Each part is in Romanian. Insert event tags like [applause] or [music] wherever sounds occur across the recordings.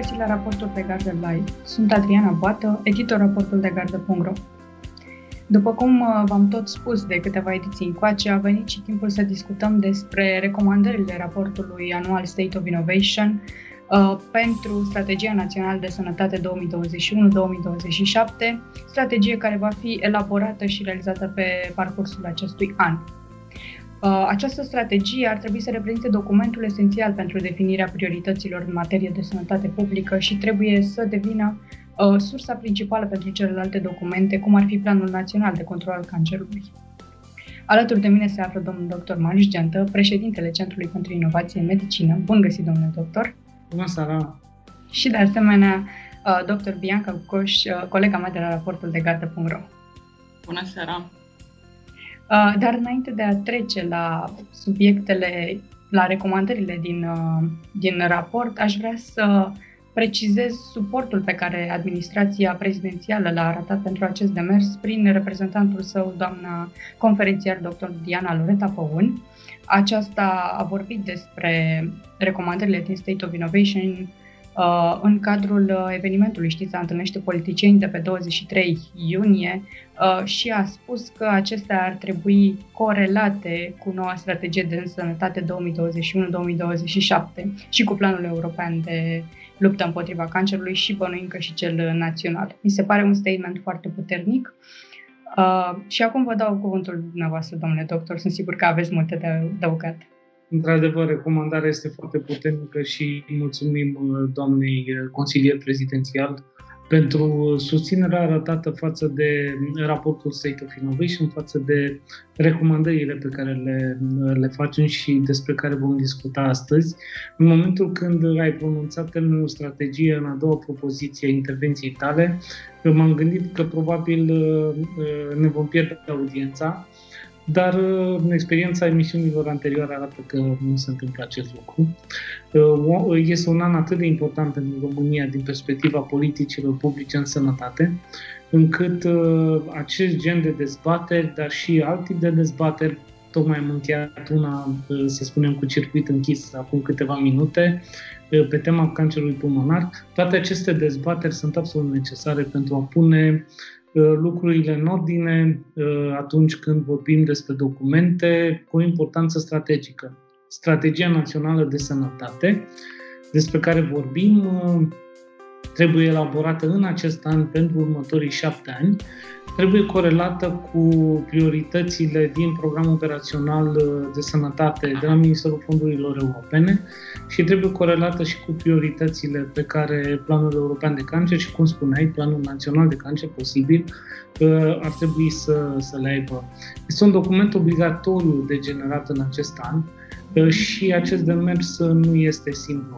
găsit la raportul de gardă live. Sunt Adriana Boată, editor raportul de gardă.ro. După cum uh, v-am tot spus de câteva ediții încoace, a venit și timpul să discutăm despre recomandările raportului anual State of Innovation uh, pentru Strategia Națională de Sănătate 2021-2027, strategie care va fi elaborată și realizată pe parcursul acestui an. Uh, această strategie ar trebui să reprezinte documentul esențial pentru definirea priorităților în materie de sănătate publică și trebuie să devină uh, sursa principală pentru celelalte documente, cum ar fi Planul Național de Control al Cancerului. Alături de mine se află domnul dr. Marius Geantă, președintele Centrului pentru Inovație în Medicină. Bun găsit, domnule doctor! Bună seara! Și de asemenea, uh, dr. Bianca Cucoș, colega mea de la raportul de gardă.ro. Bună seara! Uh, dar înainte de a trece la subiectele, la recomandările din, uh, din raport, aș vrea să precizez suportul pe care administrația prezidențială l-a arătat pentru acest demers prin reprezentantul său, doamna conferențiar dr. Diana Loreta Păun. Aceasta a vorbit despre recomandările din State of Innovation Uh, în cadrul uh, evenimentului Știți, întâlnește politicieni de pe 23 iunie uh, și a spus că acestea ar trebui corelate cu noua strategie de sănătate 2021-2027 și cu planul european de luptă împotriva cancerului și bănuim că și cel național. Mi se pare un statement foarte puternic. Uh, și acum vă dau cuvântul dumneavoastră, domnule doctor. Sunt sigur că aveți multe de adăugat. Într-adevăr, recomandarea este foarte puternică și mulțumim uh, doamnei uh, consilier prezidențial pentru susținerea arătată față de raportul State of Innovation, față de recomandările pe care le, uh, le facem și despre care vom discuta astăzi. În momentul când ai pronunțat termenul strategie în a doua propoziție a intervenției tale, m-am gândit că probabil ne vom pierde audiența dar uh, experiența emisiunilor anterioare arată că nu se întâmplă acest lucru. Uh, este un an atât de important pentru România din perspectiva politicilor publice în sănătate, încât uh, acest gen de dezbateri, dar și alt tip de dezbateri, tocmai am încheiat una, să spunem, cu circuit închis acum câteva minute, pe tema cancerului pulmonar. Toate aceste dezbateri sunt absolut necesare pentru a pune Uh, lucrurile în ordine uh, atunci când vorbim despre documente cu o importanță strategică. Strategia Națională de Sănătate, despre care vorbim, uh, trebuie elaborată în acest an pentru următorii șapte ani trebuie corelată cu prioritățile din programul operațional uh, de sănătate de la Ministerul Fondurilor Europene și trebuie corelată și cu prioritățile pe care Planul European de Cancer și, cum spuneai, Planul Național de Cancer posibil uh, ar trebui să, să le aibă. Este un document obligatoriu de generat în acest an uh, și acest demers nu este simplu.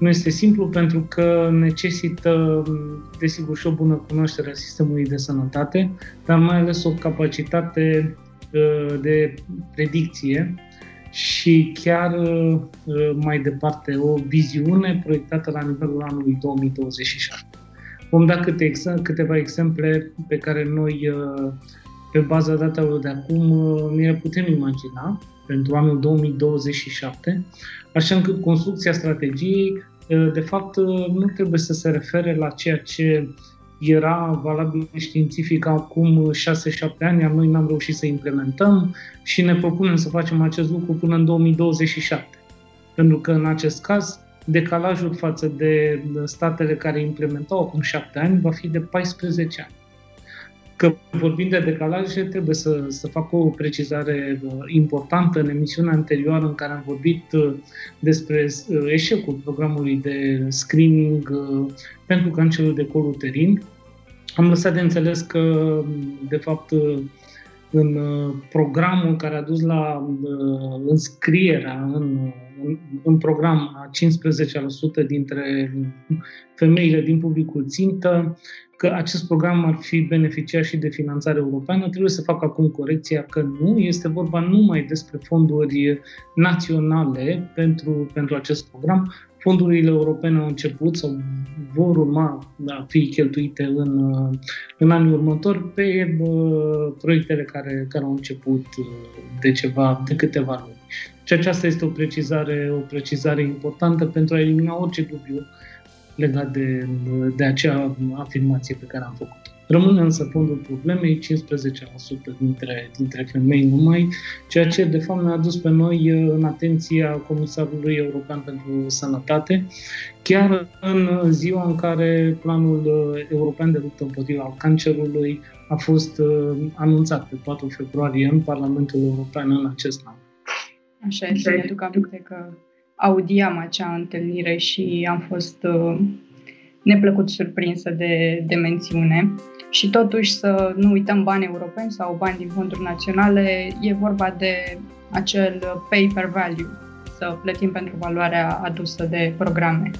Nu este simplu pentru că necesită, desigur, și o bună cunoaștere a sistemului de sănătate, dar mai ales o capacitate uh, de predicție și chiar uh, mai departe o viziune proiectată la nivelul anului 2027. Vom da câte, câteva exemple pe care noi, uh, pe baza datelor de acum, ne le putem imagina pentru anul 2027, așa încât construcția strategiei de fapt, nu trebuie să se refere la ceea ce era valabil științific acum 6-7 ani, iar noi n-am reușit să implementăm și ne propunem să facem acest lucru până în 2027. Pentru că, în acest caz, decalajul față de statele care implementau acum 7 ani va fi de 14 ani că vorbim de decalaje, trebuie să, să fac o precizare uh, importantă. În emisiunea anterioară în care am vorbit uh, despre uh, eșecul programului de screening pentru cancerul de col uterin, am lăsat de înțeles că, de fapt, în programul care a dus la înscrierea în, în, în program a 15% dintre femeile din publicul țintă, că acest program ar fi beneficiat și de finanțare europeană, trebuie să fac acum corecția că nu, este vorba numai despre fonduri naționale pentru, pentru acest program. Fondurile europene au început sau vor urma a fi cheltuite în, în anii următori pe uh, proiectele care, care au început uh, de ceva, de câteva luni. Și aceasta este o precizare, o precizare importantă pentru a elimina orice dubiu legat de, de acea afirmație pe care am făcut. Rămâne însă fondul problemei 15% dintre, dintre femei numai, ceea ce de fapt ne-a dus pe noi uh, în atenția Comisarului European pentru Sănătate, chiar în ziua în care planul uh, european de luptă împotriva cancerului a fost uh, anunțat pe 4 februarie în Parlamentul European în acest an. Așa este, mi-aduc aminte că audiam acea întâlnire și am fost neplăcut surprinsă de, de mențiune. Și totuși să nu uităm bani europeni sau bani din fonduri naționale, e vorba de acel pay per value, să plătim pentru valoarea adusă de programe.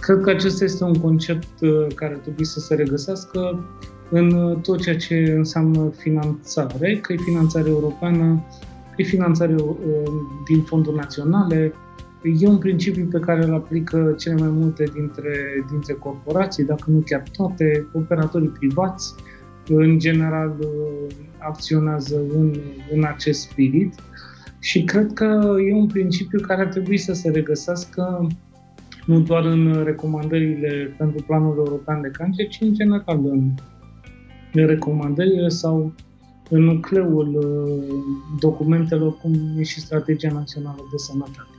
Cred că acesta este un concept uh, care trebuie să se regăsească în tot ceea ce înseamnă finanțare, că e finanțare europeană, că e finanțare uh, din fonduri naționale, E un principiu pe care îl aplică cele mai multe dintre, dintre corporații, dacă nu chiar toate, operatorii privați, în general acționează în, în acest spirit. Și cred că e un principiu care ar trebui să se regăseasă nu doar în recomandările pentru Planul European de Cancer, ci în general în recomandările sau în nucleul uh, documentelor, cum e și Strategia Națională de Sănătate.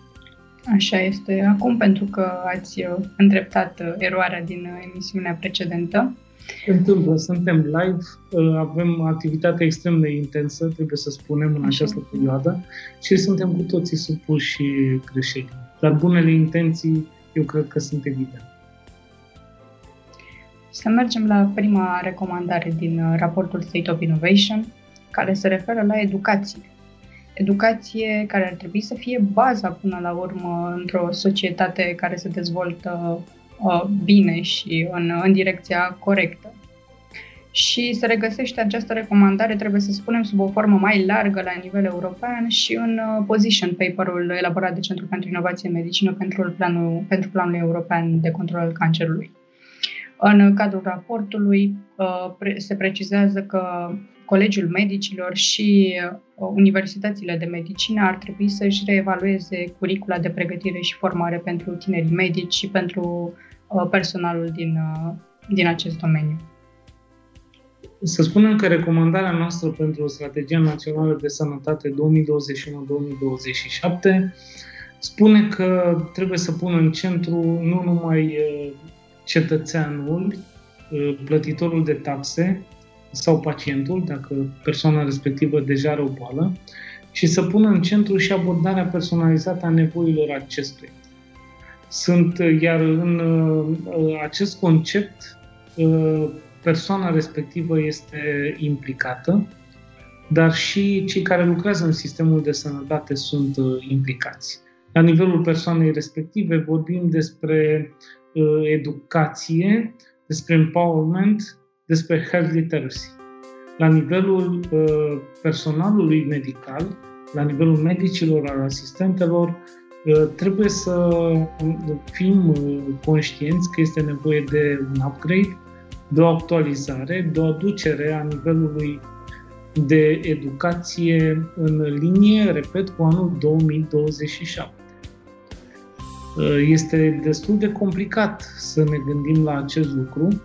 Așa este. Acum, pentru că ați uh, îndreptat uh, eroarea din uh, emisiunea precedentă. Se întâmplă, suntem live, avem activitate extrem de intensă, trebuie să spunem, în această perioadă și suntem cu toții supuși greșeli. Dar bunele intenții, eu cred că sunt evidente. Să mergem la prima recomandare din raportul State of Innovation, care se referă la educație educație care ar trebui să fie baza până la urmă într-o societate care se dezvoltă uh, bine și în, în direcția corectă. Și se regăsește această recomandare, trebuie să spunem, sub o formă mai largă la nivel european și în uh, position paper-ul elaborat de Centrul pentru Inovație în Medicină pentru planul, pentru planul european de control al cancerului. În cadrul raportului uh, se precizează că Colegiul Medicilor și uh, universitățile de medicină ar trebui să-și reevalueze curicula de pregătire și formare pentru tinerii medici și pentru uh, personalul din, uh, din acest domeniu. Să spunem că recomandarea noastră pentru Strategia Națională de Sănătate 2021-2027 spune că trebuie să pună în centru nu numai cetățeanul, plătitorul de taxe, sau pacientul, dacă persoana respectivă deja are o boală, și să pună în centru și abordarea personalizată a nevoilor acestuia. Sunt, iar în uh, acest concept, uh, persoana respectivă este implicată, dar și cei care lucrează în sistemul de sănătate sunt uh, implicați. La nivelul persoanei respective vorbim despre educație, despre empowerment, despre health literacy. La nivelul uh, personalului medical, la nivelul medicilor, al asistentelor, uh, trebuie să fim uh, conștienți că este nevoie de un upgrade, de o actualizare, de o aducere a nivelului de educație în linie, repet, cu anul 2027. Uh, este destul de complicat să ne gândim la acest lucru,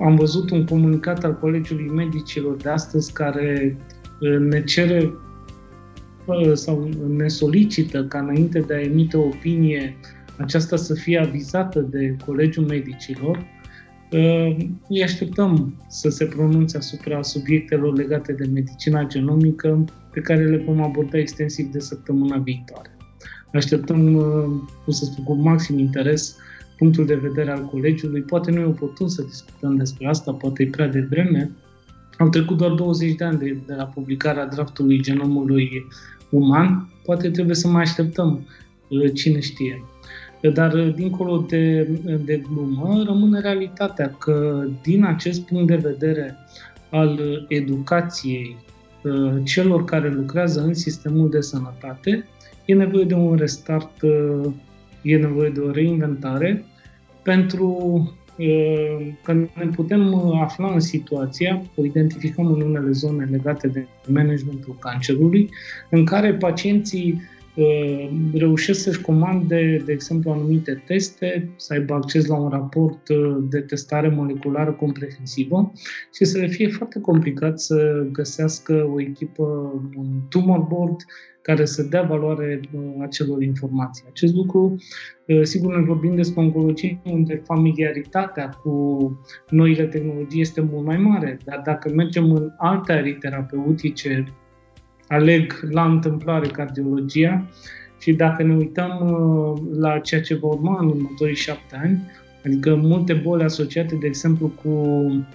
am văzut un comunicat al Colegiului Medicilor de astăzi care uh, ne cere sau ne solicită ca înainte de a emite o opinie aceasta să fie avizată de Colegiul Medicilor. Uh, îi așteptăm să se pronunțe asupra subiectelor legate de medicina genomică pe care le vom aborda extensiv de săptămâna viitoare. Așteptăm, uh, cum să spun, cu maxim interes punctul de vedere al colegiului. Poate nu e oportun să discutăm despre asta, poate e prea devreme. Au trecut doar 20 de ani de, de la publicarea draftului genomului uman. Poate trebuie să mai așteptăm, uh, cine știe. Dar, uh, dincolo de, de glumă, rămâne realitatea că, din acest punct de vedere al educației uh, celor care lucrează în sistemul de sănătate, e nevoie de un restart e nevoie de o reinventare pentru că ne putem afla în situația, o identificăm în unele zone legate de managementul cancerului, în care pacienții uh, reușesc să-și comande, de exemplu, anumite teste, să aibă acces la un raport uh, de testare moleculară comprehensivă și să le fie foarte complicat să găsească o echipă, un tumor board care să dea valoare uh, acelor informații. Acest lucru, uh, sigur, ne vorbim despre oncologie unde familiaritatea cu noile tehnologii este mult mai mare, dar dacă mergem în alte arii terapeutice, aleg la întâmplare cardiologia și dacă ne uităm uh, la ceea ce va urma în următorii șapte ani, adică multe boli asociate, de exemplu, cu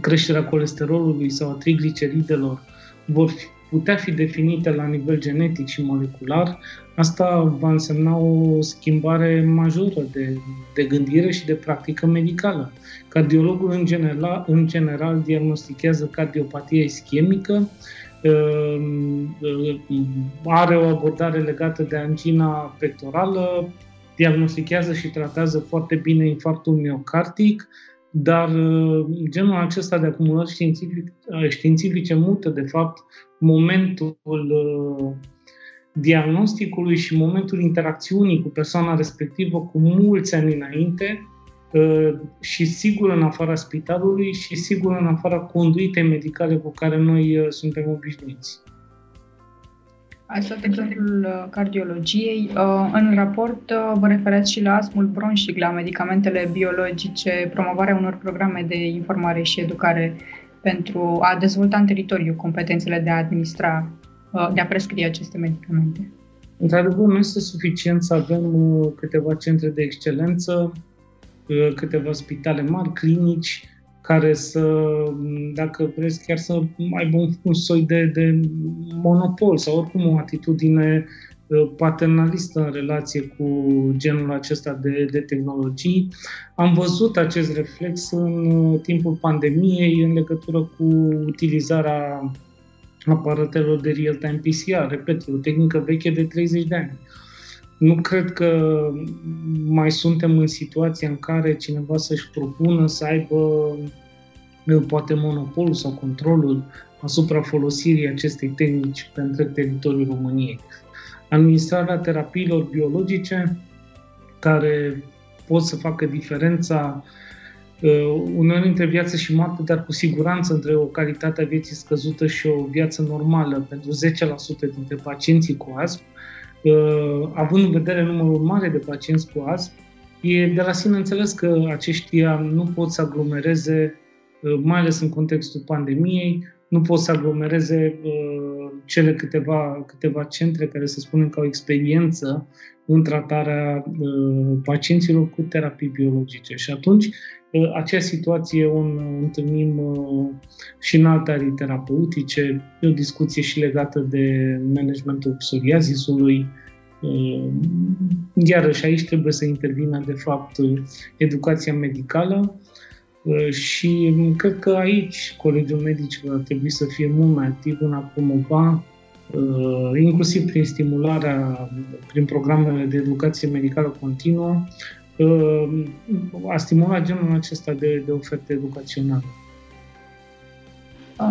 creșterea colesterolului sau a trigliceridelor, vor fi putea fi definită la nivel genetic și molecular, asta va însemna o schimbare majoră de, de gândire și de practică medicală. Cardiologul în general, în general diagnostichează cardiopatie ischemică, ehm, are o abordare legată de angina pectorală, diagnostichează și tratează foarte bine infarctul miocardic, dar uh, genul acesta de acumulări științific, uh, științifice mută, de fapt, momentul uh, diagnosticului și momentul interacțiunii cu persoana respectivă cu mulți ani înainte și sigur în afara spitalului și sigur în afara conduitei medicale cu care noi suntem obișnuiți. Ați luat exemplul uh, cardiologiei. Uh, în raport uh, vă referați și la asmul bronșic, la medicamentele biologice, promovarea unor programe de informare și educare pentru a dezvolta în teritoriu competențele de a administra, de a prescrie aceste medicamente. Într-adevăr, nu este suficient să avem câteva centre de excelență, câteva spitale mari, clinici, care să, dacă vreți, chiar să aibă un, un soi de, de monopol sau oricum o atitudine uh, paternalistă în relație cu genul acesta de, de tehnologii. Am văzut acest reflex în uh, timpul pandemiei în legătură cu utilizarea aparatelor de real-time PCR. Repet, e o tehnică veche de 30 de ani. Nu cred că mai suntem în situația în care cineva să-și propună să aibă poate monopolul sau controlul asupra folosirii acestei tehnici pe întreg teritoriul României. Administrarea terapiilor biologice care pot să facă diferența uh, uneori între viață și moarte, dar cu siguranță între o calitate a vieții scăzută și o viață normală pentru 10% dintre pacienții cu astm, Uh, având în vedere numărul mare de pacienți cu astm, e de la sine înțeles că aceștia nu pot să aglomereze, uh, mai ales în contextul pandemiei, nu pot să aglomereze uh, cele câteva, câteva centre care să spunem că au experiență în tratarea pacienților cu terapii biologice. Și atunci, acea situație o întâlnim și în alte arii terapeutice, e o discuție și legată de managementul psoriazisului, Iarăși aici trebuie să intervină, de fapt, educația medicală. Și cred că aici Colegiul Medicilor ar trebui să fie mult mai activ în a promova, inclusiv prin stimularea, prin programele de educație medicală continuă, a stimula genul acesta de, de oferte educaționale.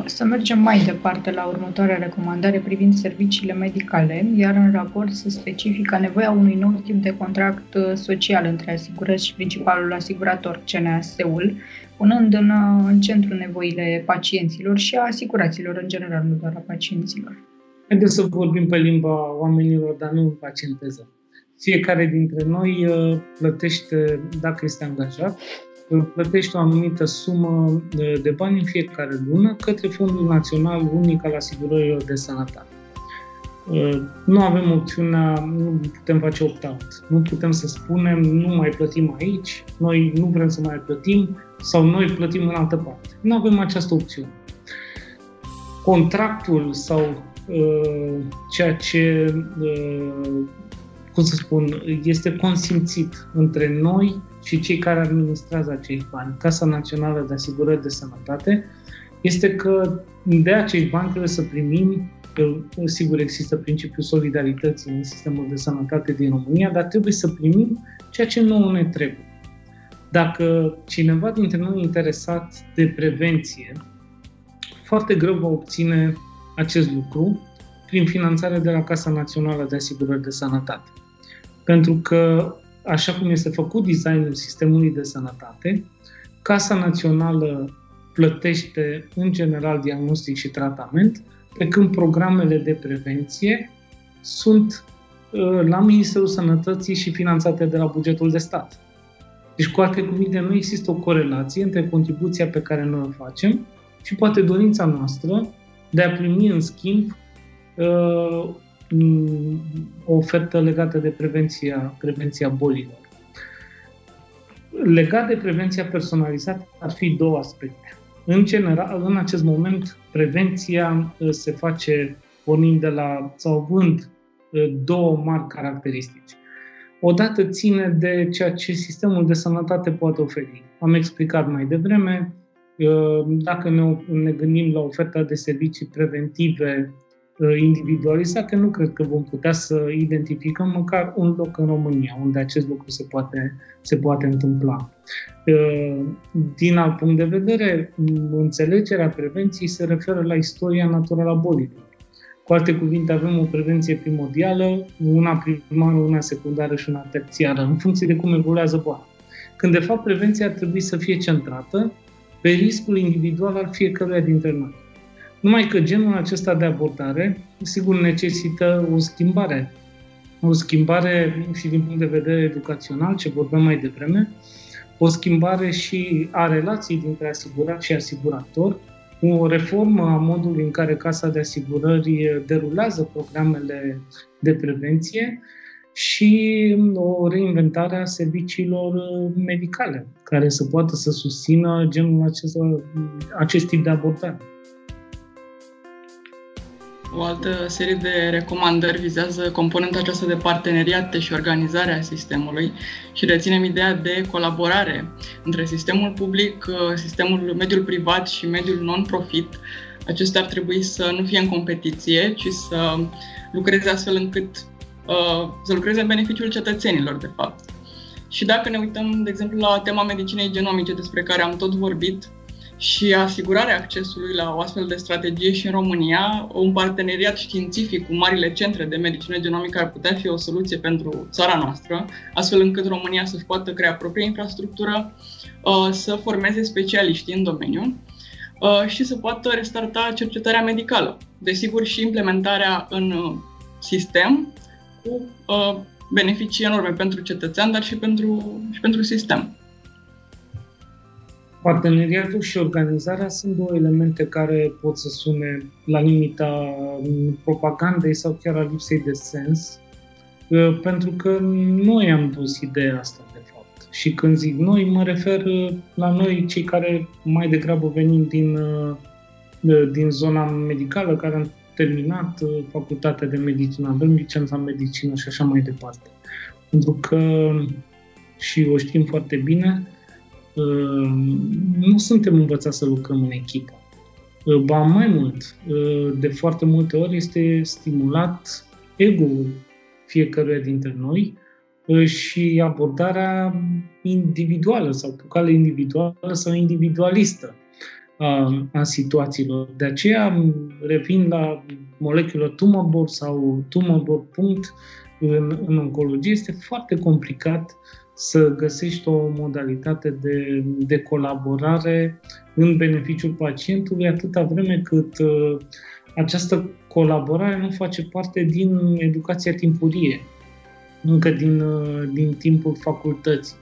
Să mergem mai departe la următoarea recomandare privind serviciile medicale, iar în raport se specifică nevoia unui nou tip de contract uh, social între asigurări și principalul asigurator, CNAS-ul, punând în, uh, în centru nevoile pacienților și a asiguraților în general, nu doar a pacienților. Haideți să vorbim pe limba oamenilor, dar nu în pacienteză. Fiecare dintre noi uh, plătește, dacă este angajat, plătește o anumită sumă de bani în fiecare lună către Fondul Național Unic al Asigurărilor de Sănătate. Uh, nu avem opțiunea, nu putem face opt-out. Nu putem să spunem, nu mai plătim aici, noi nu vrem să mai plătim sau noi plătim în altă parte. Nu avem această opțiune. Contractul sau uh, ceea ce uh, cum să spun, este consimțit între noi și cei care administrează acești bani, Casa Națională de Asigurări de Sănătate, este că de acești bani trebuie să primim, sigur există principiul solidarității în sistemul de sănătate din România, dar trebuie să primim ceea ce nouă ne trebuie. Dacă cineva dintre noi e interesat de prevenție, foarte greu va obține acest lucru prin finanțare de la Casa Națională de Asigurări de Sănătate. Pentru că, așa cum este făcut designul sistemului de sănătate, Casa Națională plătește în general diagnostic și tratament, pe când programele de prevenție sunt uh, la Ministerul Sănătății și finanțate de la bugetul de stat. Deci, cu alte cuvinte, nu există o corelație între contribuția pe care noi o facem și poate dorința noastră de a primi în schimb uh, o ofertă legată de prevenția, prevenția bolilor. Legat de prevenția personalizată ar fi două aspecte. În general, în acest moment, prevenția uh, se face pornind de la, sau având uh, două mari caracteristici. Odată ține de ceea ce sistemul de sănătate poate oferi. Am explicat mai devreme, uh, dacă ne, ne gândim la oferta de servicii preventive Uh, individualizate, nu cred că vom putea să identificăm măcar un loc în România unde acest lucru se poate, se poate întâmpla. Uh, din alt punct de vedere, înțelegerea prevenției se referă la istoria naturală a bolilor. Cu alte cuvinte, avem o prevenție primordială, una primară, una secundară și una terțiară, în funcție de cum evoluează boala. Când, de fapt, prevenția ar trebui să fie centrată pe riscul individual al fiecăruia dintre noi. Numai că genul acesta de abordare, sigur, necesită o schimbare. O schimbare și din punct de vedere educațional, ce vorbeam mai devreme, o schimbare și a relației dintre asigurat și asigurator, o reformă a modului în care Casa de Asigurări derulează programele de prevenție și o reinventare a serviciilor medicale, care să poată să susțină genul acesta, acest tip de abordare. O altă serie de recomandări vizează componenta aceasta de parteneriate și organizare a sistemului și reținem ideea de colaborare între sistemul public, sistemul mediul privat și mediul non-profit. Acestea ar trebui să nu fie în competiție, ci să lucreze astfel încât uh, să lucreze în beneficiul cetățenilor, de fapt. Și dacă ne uităm, de exemplu, la tema medicinei genomice despre care am tot vorbit, și asigurarea accesului la o astfel de strategie și în România, un parteneriat științific cu marile centre de medicină genomică ar putea fi o soluție pentru țara noastră, astfel încât România să-și poată crea propria infrastructură, uh, să formeze specialiști în domeniu uh, și să poată restarta cercetarea medicală. Desigur, și implementarea în uh, sistem cu beneficii enorme pentru cetățean, dar și pentru, și pentru sistem. Parteneriatul și organizarea sunt două elemente care pot să sune la limita propagandei sau chiar a lipsei de sens, uh, pentru că noi am dus ideea asta, de fapt. Și când zic noi, mă refer uh, la noi, cei care mai degrabă venim din, uh, din zona medicală, care am terminat facultatea de medicină, avem licența în medicină și așa mai departe. Pentru că, și o știm foarte bine, nu suntem învățați să lucrăm în echipă. Ba mai mult, de foarte multe ori este stimulat ego-ul fiecăruia dintre noi și abordarea individuală sau pe cale individuală sau individualistă a, a situațiilor. De aceea revin la moleculă tumor sau tumor punct în, în oncologie. Este foarte complicat să găsești o modalitate de, de colaborare în beneficiul pacientului atâta vreme cât uh, această colaborare nu face parte din educația timpurie, încă din, uh, din timpul facultății.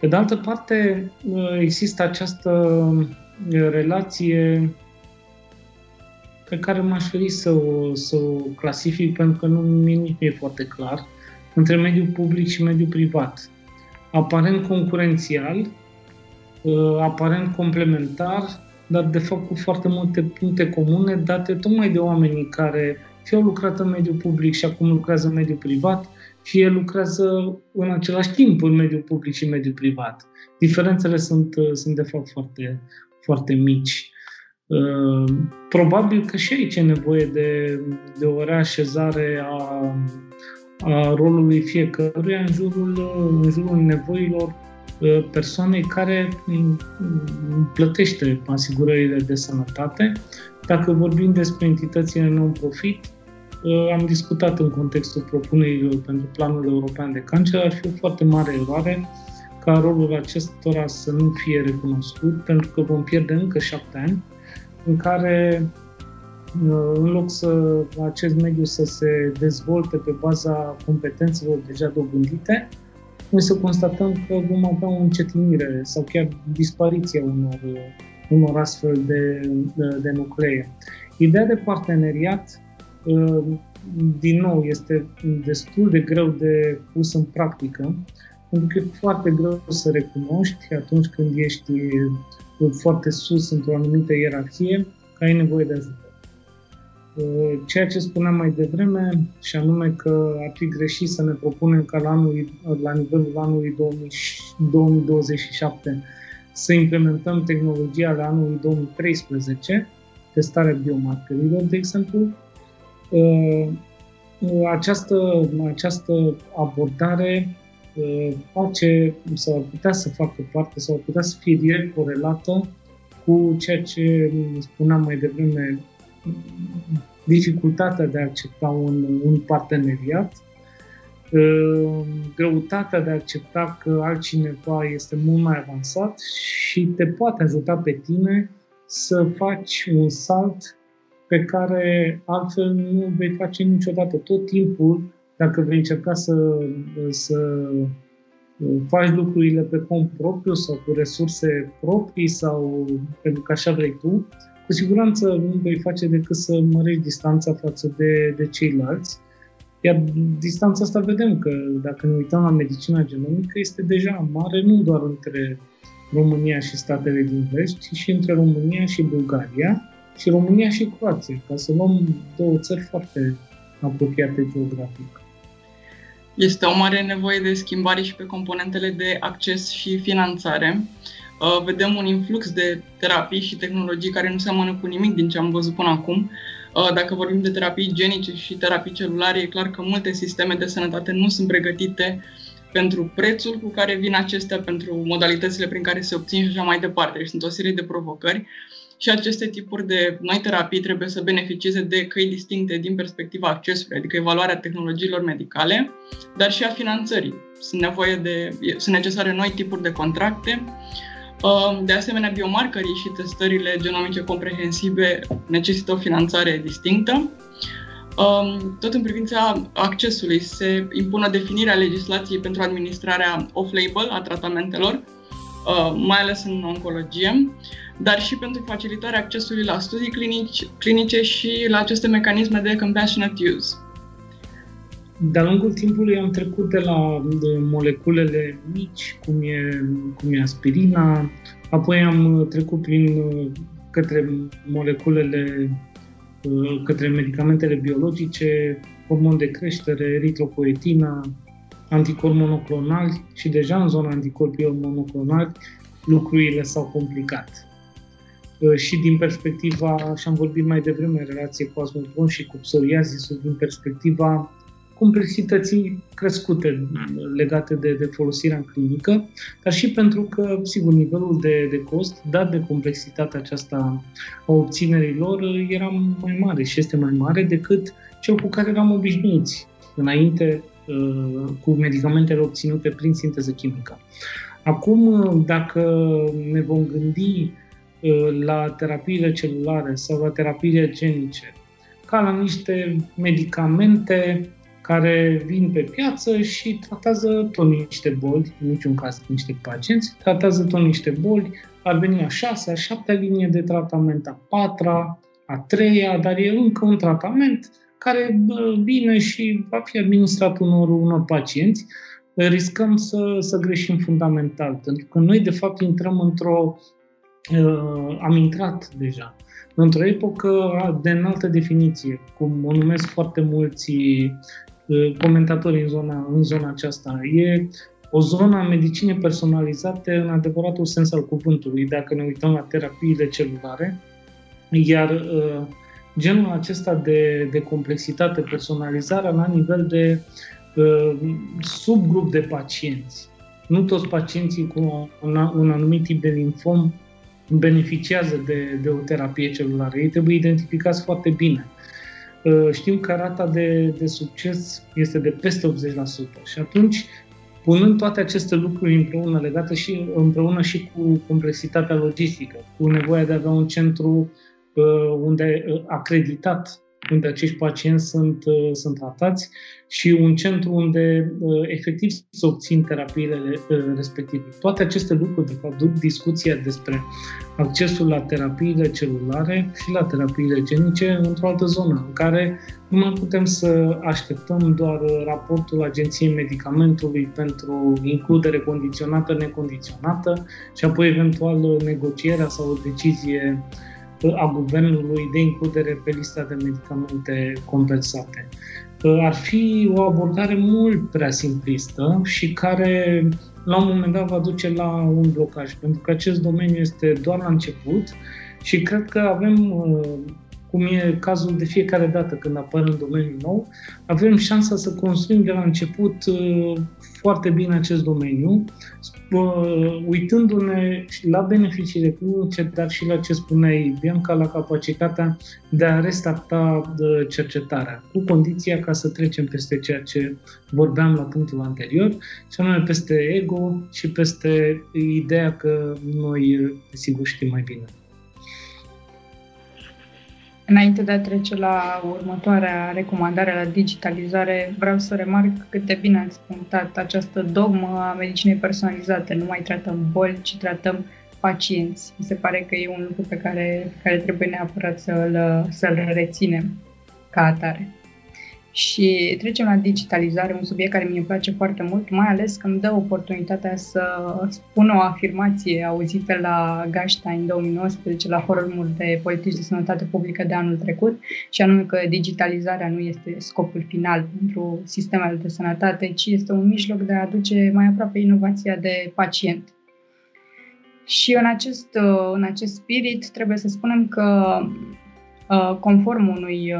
Pe de altă parte, uh, există această uh, relație pe care m-aș feri să o, să o clasific pentru că nu mi e foarte clar, între mediul public și mediul privat aparent concurențial, uh, aparent complementar, dar de fapt cu foarte multe puncte comune date tocmai de oamenii care fie au lucrat în mediul public și acum lucrează în mediul privat, fie lucrează în același timp în mediul public și în mediul privat. Diferențele sunt, uh, sunt de fapt foarte, foarte mici. Uh, probabil că și aici e nevoie de, de o reașezare a a rolului fiecăruia în jurul, în jurul nevoilor uh, persoanei care mm, plătește asigurările de sănătate. Dacă vorbim despre entitățile non-profit, am discutat în contextul propunerilor pentru planul european de cancer, ar fi o foarte mare eroare ca rolul acestora să nu fie recunoscut, pentru că vom pierde încă șapte ani în care în loc să acest mediu să se dezvolte pe baza competențelor deja dobândite, noi să constatăm că vom avea o încetinire sau chiar dispariția unor, unor astfel de, de, de nuclee. Ideea de parteneriat, din nou, este destul de greu de pus în practică, pentru că e foarte greu să recunoști atunci când ești foarte sus într-o anumită ierarhie, că ai nevoie de ajutor. Uh, ceea ce spuneam mai devreme, și anume că ar fi greșit să ne propunem ca la, anul, la nivelul anului 2027 să implementăm tehnologia la anului 2013, testarea biomarkerilor, de exemplu. Uh, această, această abordare uh, face sau ar putea să facă parte sau ar putea să fie direct corelată cu ceea ce spuneam mai devreme, dificultatea de a accepta un, un parteneriat, uh, greutatea de a accepta că altcineva este mult mai avansat și te poate ajuta pe tine să faci un salt pe care altfel nu vei face niciodată. Tot timpul, dacă vei încerca să, să faci lucrurile pe cont propriu sau cu resurse proprii sau pentru că așa vrei tu, cu siguranță nu vei face decât să mărești distanța față de, de ceilalți. Iar distanța asta vedem că dacă ne uităm la medicina genomică este deja mare nu doar între România și statele din vest, ci și între România și Bulgaria și România și Croația, ca să luăm două țări foarte apropiate geografic. Este o mare nevoie de schimbare și pe componentele de acces și finanțare. Uh, vedem un influx de terapii și tehnologii care nu seamănă cu nimic din ce am văzut până acum. Uh, dacă vorbim de terapii genice și terapii celulare, e clar că multe sisteme de sănătate nu sunt pregătite pentru prețul cu care vin acestea, pentru modalitățile prin care se obțin și așa mai departe. Deci sunt o serie de provocări și aceste tipuri de noi terapii trebuie să beneficieze de căi distincte din perspectiva accesului, adică evaluarea tehnologiilor medicale, dar și a finanțării. Sunt, nevoie de, sunt necesare noi tipuri de contracte. Uh, de asemenea, biomarcării și testările genomice comprehensive necesită o finanțare distinctă. Uh, tot în privința accesului se impune definirea legislației pentru administrarea off-label a tratamentelor, uh, mai ales în oncologie dar și pentru facilitarea accesului la studii clinici, clinice și la aceste mecanisme de compassionate use. De-a lungul timpului am trecut de la de moleculele mici, cum e, cum e aspirina, apoi am trecut prin către moleculele, către medicamentele biologice, hormon de creștere, eritropoetina, anticorpi monoclonali și deja în zona anticorpilor monoclonali lucrurile s-au complicat. Uh, și din perspectiva, și am vorbit mai devreme în relație cu asmultron și cu psoriazisul, din perspectiva complexității crescute legate de, de folosirea în clinică, dar și pentru că, sigur, nivelul de, de cost, dat de complexitatea aceasta a obținerii lor, era mai mare și este mai mare decât cel cu care eram obișnuiți înainte uh, cu medicamentele obținute prin sinteză chimică. Acum, dacă ne vom gândi Uh, la terapiile celulare sau la terapiile genice, ca la niște medicamente care vin pe piață și tratează tot niște boli, în niciun caz niște pacienți, tratează tot niște boli, ar veni a șasea, a șaptea linie de tratament, a patra, a treia, dar e încă un tratament care vine și va fi administrat unor, unor pacienți, riscăm să, să greșim fundamental, pentru că noi, de fapt, intrăm într-o uh, am intrat deja într-o epocă de înaltă definiție, cum o numesc foarte mulți uh, comentatori în zona, în zona aceasta. E o zonă a medicinei personalizate în adevăratul sens al cuvântului, dacă ne uităm la terapiile celulare, iar uh, genul acesta de, de complexitate, personalizarea la nivel de uh, subgrup de pacienți. Nu toți pacienții cu un, un anumit tip de linfom beneficiază de, de o terapie celulară. Ei trebuie identificați foarte bine. Știm că rata de, de succes este de peste 80%. Și atunci, punând toate aceste lucruri împreună, legate și împreună și cu complexitatea logistică, cu nevoia de a avea un centru unde acreditat unde acești pacienți sunt, uh, sunt tratați și un centru unde uh, efectiv să obțin terapiile uh, respective. Toate aceste lucruri, de fapt, duc discuția despre accesul la terapiile celulare și la terapiile genice într-o altă zonă, în care nu mai putem să așteptăm doar raportul Agenției Medicamentului pentru includere condiționată, necondiționată și apoi eventual negocierea sau o decizie uh, a guvernului de includere pe lista de medicamente compensate. Ar fi o abordare mult prea simplistă și care la un moment dat va duce la un blocaj, pentru că acest domeniu este doar la început și cred că avem uh, cum e cazul de fiecare dată când apare un domeniu nou, avem șansa să construim de la început uh, foarte bine acest domeniu, uh, uitându-ne la beneficiile clinice, dar și la ce spuneai, Bianca, la capacitatea de a restarta uh, cercetarea, cu condiția ca să trecem peste ceea ce vorbeam la punctul anterior, și anume peste ego și peste ideea că noi, sigur, știm mai bine. Înainte de a trece la următoarea recomandare la digitalizare, vreau să remarc cât de bine ați punctat această dogmă a medicinei personalizate. Nu mai tratăm boli, ci tratăm pacienți. Mi se pare că e un lucru pe care, pe care trebuie neapărat să-l, să-l reținem ca atare. Și trecem la digitalizare, un subiect care mi-e place foarte mult, mai ales că îmi dă oportunitatea să spun o afirmație auzită la Gașta în 2019, la Forumul de Politici de Sănătate Publică de anul trecut, și anume că digitalizarea nu este scopul final pentru sistemele de sănătate, ci este un mijloc de a aduce mai aproape inovația de pacient. Și în acest, în acest spirit trebuie să spunem că conform unui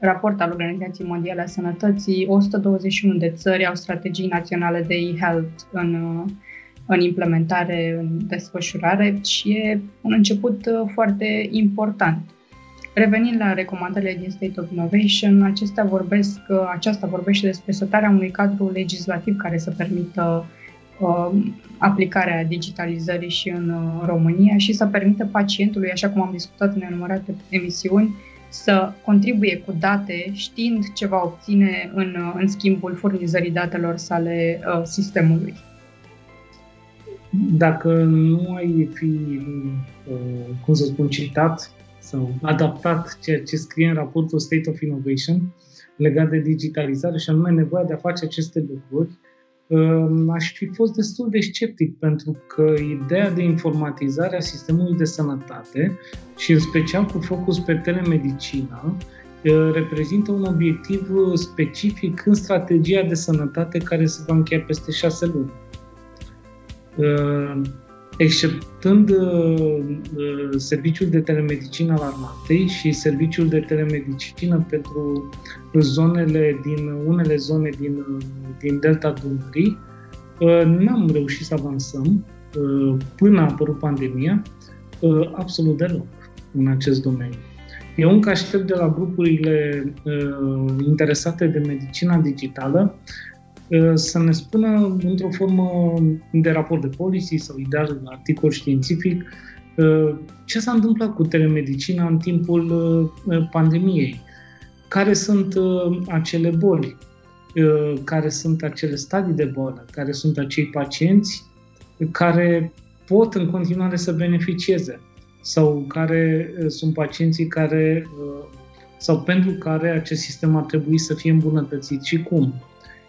raport al Organizației Mondiale a Sănătății, 121 de țări au strategii naționale de e-health în, în implementare, în desfășurare și e un început uh, foarte important. Revenind la recomandările din State of Innovation, acestea vorbesc, uh, aceasta vorbește despre setarea unui cadru legislativ care să permită uh, aplicarea digitalizării și în uh, România și să permită pacientului, așa cum am discutat în enumărate emisiuni, să contribuie cu date știind ce va obține în, în schimbul furnizării datelor sale uh, sistemului. Dacă nu ai fi, uh, cum să spun, citat sau adaptat ceea ce scrie în raportul State of Innovation legat de digitalizare și anume nevoia de a face aceste lucruri, uh, aș fi fost destul de sceptic pentru că ideea de informatizare a sistemului de sănătate și în special cu focus pe telemedicină, reprezintă un obiectiv specific în strategia de sănătate care se va încheia peste șase luni. Exceptând serviciul de telemedicină al armatei și serviciul de telemedicină pentru zonele din unele zone din, din delta Dunării, n-am reușit să avansăm până a apărut pandemia absolut deloc în acest domeniu. Eu încă aștept de la grupurile uh, interesate de medicina digitală uh, să ne spună într-o formă de raport de policy sau ideal articol științific uh, ce s-a întâmplat cu telemedicina în timpul uh, pandemiei, care sunt uh, acele boli, uh, care sunt acele stadii de boală, care sunt acei pacienți care pot în continuare să beneficieze? Sau care uh, sunt pacienții care uh, sau pentru care acest sistem ar trebui să fie îmbunătățit și cum.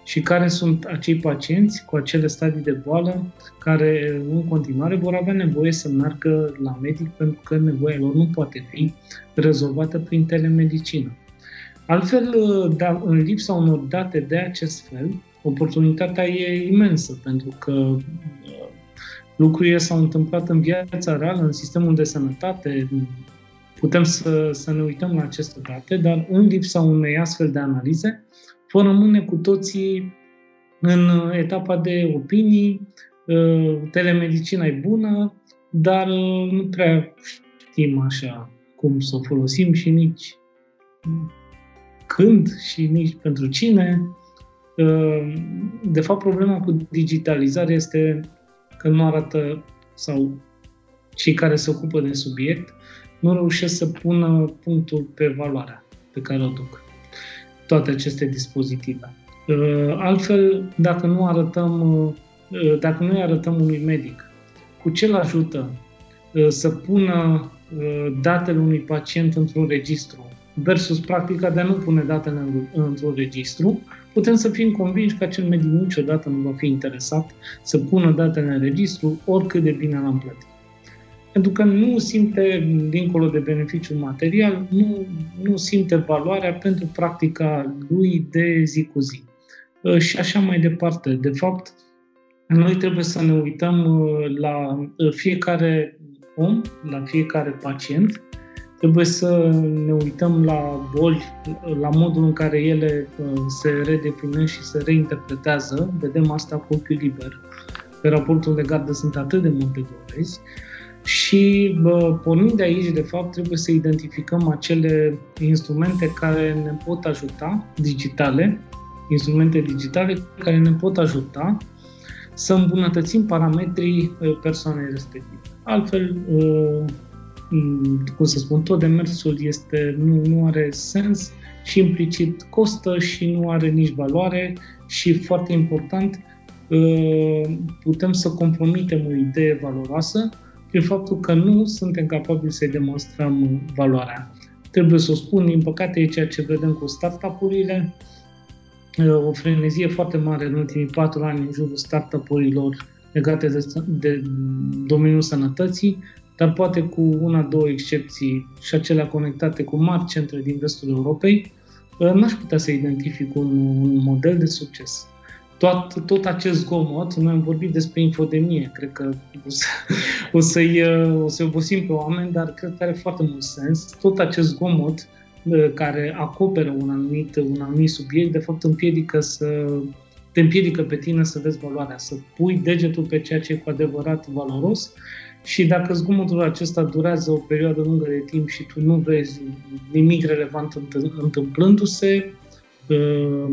Și care sunt acei pacienți cu acele stadii de boală care în continuare vor avea nevoie să meargă la medic pentru că nevoia lor nu poate fi rezolvată prin telemedicină. Altfel, uh, da, în lipsa unor date de acest fel, oportunitatea e imensă pentru că lucrurile s-au întâmplat în viața reală, în sistemul de sănătate, putem să, să ne uităm la aceste date, dar în lipsa unei astfel de analize, vom rămâne cu toții în etapa de opinii, uh, telemedicina e bună, dar uh, nu prea știm așa cum să o folosim și nici când și nici pentru cine. De fapt, problema cu digitalizarea este că nu arată sau cei care se ocupă de subiect nu reușesc să pună punctul pe valoarea pe care o duc toate aceste dispozitive. Uh, altfel, dacă nu arătăm, uh, dacă nu arătăm unui medic cu ce îl ajută uh, să pună datele unui pacient într-un registru versus practica de a nu pune datele într-un registru, putem să fim convinși că acel medic niciodată nu va fi interesat să pună datele în registru oricât de bine l-am plătit pentru că nu simte, dincolo de beneficiul material, nu, nu simte valoarea pentru practica lui de zi cu zi. Uh, și așa mai departe. De fapt, noi trebuie să ne uităm uh, la uh, fiecare om, la fiecare pacient, trebuie să ne uităm la boli, la modul în care ele se redefinesc și se reinterpretează. Vedem asta cu ochiul liber. Pe raportul de gardă sunt atât de multe dovezi și bă, pornind de aici, de fapt, trebuie să identificăm acele instrumente care ne pot ajuta, digitale, instrumente digitale care ne pot ajuta să îmbunătățim parametrii persoanei respective. Altfel, cum să spun, tot demersul este, nu, nu are sens și implicit costă și nu are nici valoare și, foarte important, putem să compromitem o idee valoroasă prin faptul că nu suntem capabili să-i demonstrăm valoarea. Trebuie să o spun, din păcate e ceea ce vedem cu startup-urile, o frenezie foarte mare în ultimii patru ani în jurul startup-urilor legate de, de domeniul sănătății, dar poate cu una, două excepții și acelea conectate cu mari centre din vestul Europei, n-aș putea să identific un, un model de succes tot, tot acest zgomot, noi am vorbit despre infodemie, cred că o, să, o, să-i, o să obosim pe oameni, dar cred că are foarte mult sens. Tot acest zgomot uh, care acoperă un anumit, un anumit subiect, de fapt împiedică să te împiedică pe tine să vezi valoarea, să pui degetul pe ceea ce e cu adevărat valoros și dacă zgomotul acesta durează o perioadă lungă de timp și tu nu vezi nimic relevant întâmplându-se, uh,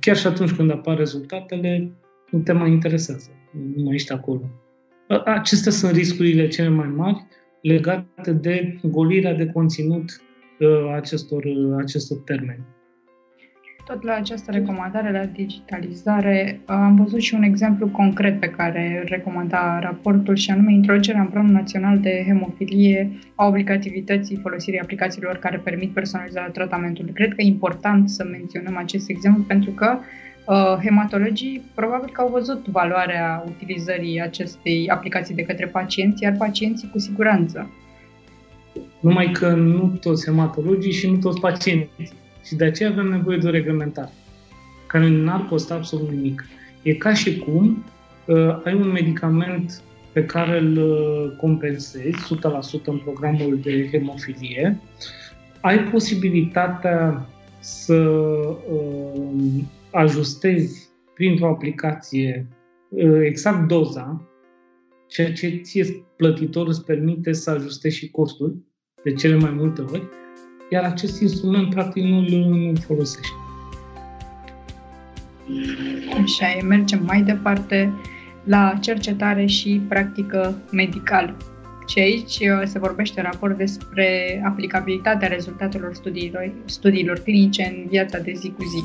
chiar și atunci când apar rezultatele, nu te mai interesează, nu mai ești acolo. Acestea sunt riscurile cele mai mari legate de golirea de conținut uh, acestor, uh, acestor termeni. Tot la această recomandare la digitalizare am văzut și un exemplu concret pe care recomanda raportul și anume introducerea în Planul Național de Hemofilie a obligativității folosirii aplicațiilor care permit personalizarea tratamentului. Cred că e important să menționăm acest exemplu pentru că uh, hematologii probabil că au văzut valoarea utilizării acestei aplicații de către pacienți, iar pacienții cu siguranță. Numai că nu toți hematologii și nu toți pacienții și de aceea avem nevoie de o reglementare, care n-ar costa absolut nimic. E ca și cum uh, ai un medicament pe care îl uh, compensezi 100% în programul de hemofilie, ai posibilitatea să uh, ajustezi printr-o aplicație uh, exact doza, ceea ce ție plătitor îți permite să ajustezi și costul de cele mai multe ori iar acest instrument practic nu îl folosește. Așa e, mergem mai departe la cercetare și practică medicală. Și aici uh, se vorbește în raport despre aplicabilitatea rezultatelor studiilor, studiilor clinice în viața de zi cu zi.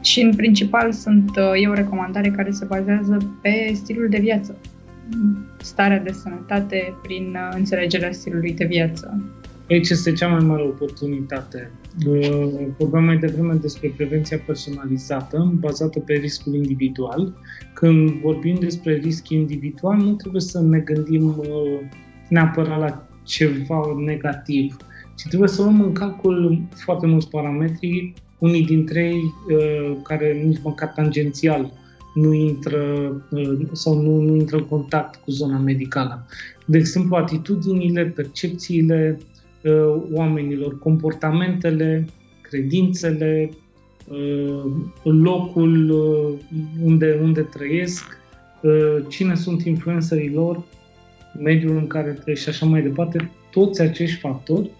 Și în principal sunt, uh, e o recomandare care se bazează pe stilul de viață, starea de sănătate prin uh, înțelegerea stilului de viață. Aici este cea mai mare oportunitate. Vorbeam mai devreme despre prevenția personalizată, bazată pe riscul individual. Când vorbim despre risc individual, nu trebuie să ne gândim uh, neapărat la ceva negativ, ci trebuie să luăm în calcul foarte mulți parametri, unii dintre ei uh, care nici măcar tangențial nu intră uh, sau nu, nu intră în contact cu zona medicală. De exemplu, atitudinile, percepțiile, Uh, oamenilor, comportamentele, credințele, uh, locul uh, unde, unde trăiesc, cine sunt influencerii lor, mediul în care trăiesc și așa mai departe, toți acești factori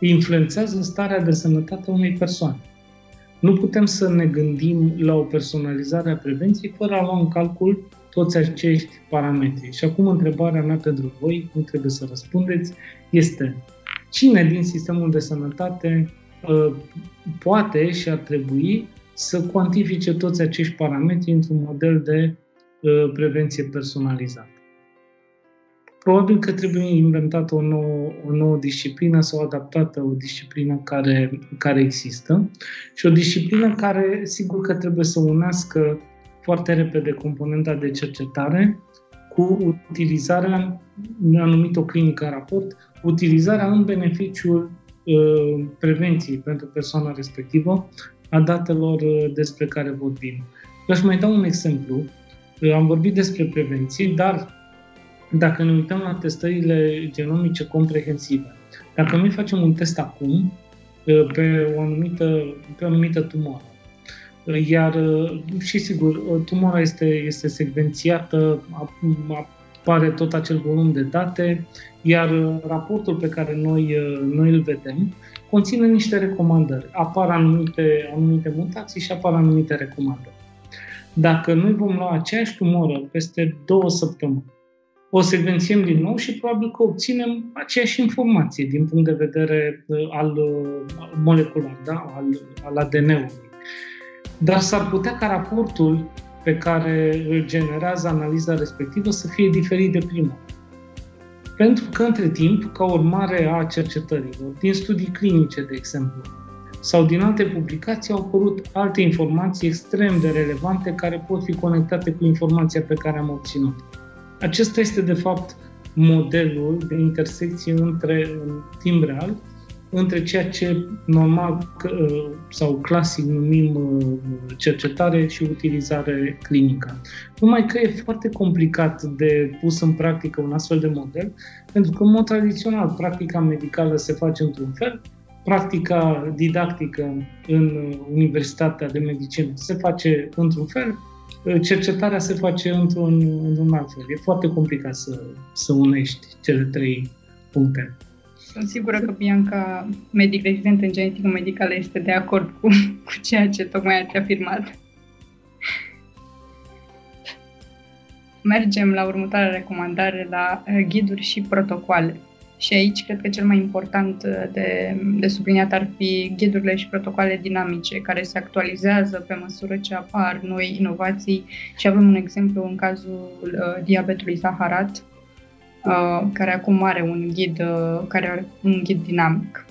influențează starea de sănătate a unei persoane. Nu putem să ne gândim la o personalizare a prevenției fără a lua în calcul toți acești parametri. Și acum întrebarea mea pentru voi, nu trebuie să răspundeți, este cine din sistemul de sănătate uh, poate și ar trebui să cuantifice toți acești parametri într-un model de uh, prevenție personalizată. Probabil că trebuie inventată o nouă, o nouă disciplină sau adaptată o disciplină care, care există și o disciplină care, sigur că trebuie să unească foarte repede componenta de cercetare cu utilizarea, mi-a numit o clinică raport, utilizarea în beneficiul uh, prevenției pentru persoana respectivă a datelor uh, despre care vorbim. Vreau să mai dau un exemplu. Uh, am vorbit despre prevenție, dar dacă ne uităm la testările genomice comprehensive, dacă noi facem un test acum uh, pe o anumită, pe o anumită tumoră, uh, iar și sigur, tumora este, este secvențiată, apare tot acel volum de date, iar raportul pe care noi, noi îl vedem conține niște recomandări. Apar anumite, anumite mutații și apar anumite recomandări. Dacă noi vom lua aceeași tumoră peste două săptămâni, o secvențiem din nou și probabil că obținem aceeași informație din punct de vedere uh, al uh, molecular, da? al, al ADN-ului. Dar s-ar putea ca raportul pe care îl generează analiza respectivă să fie diferit de prima. Pentru că, între timp, ca urmare a cercetărilor, din studii clinice, de exemplu, sau din alte publicații, au apărut alte informații extrem de relevante care pot fi conectate cu informația pe care am obținut. Acesta este, de fapt, modelul de intersecție între în timp real între ceea ce normal uh, sau clasic numim uh, cercetare și utilizare clinică. Numai că e foarte complicat de pus în practică un astfel de model, pentru că în mod tradițional practica medicală se face într-un fel, practica didactică în Universitatea de Medicină se face într-un fel, cercetarea se face într-un, într-un alt fel. E foarte complicat să, să unești cele trei puncte. Sunt sigură că Bianca, medic rezident în genetică medicală, este de acord cu, [laughs] cu ceea ce tocmai ați afirmat. Mergem la următoarea recomandare, la uh, ghiduri și protocoale. Și aici cred că cel mai important uh, de, de subliniat ar fi ghidurile și protocoale dinamice, care se actualizează pe măsură ce apar noi inovații și avem un exemplu în cazul uh, diabetului zaharat, Uh, care acum are un ghid, uh, care are un ghid dinamic.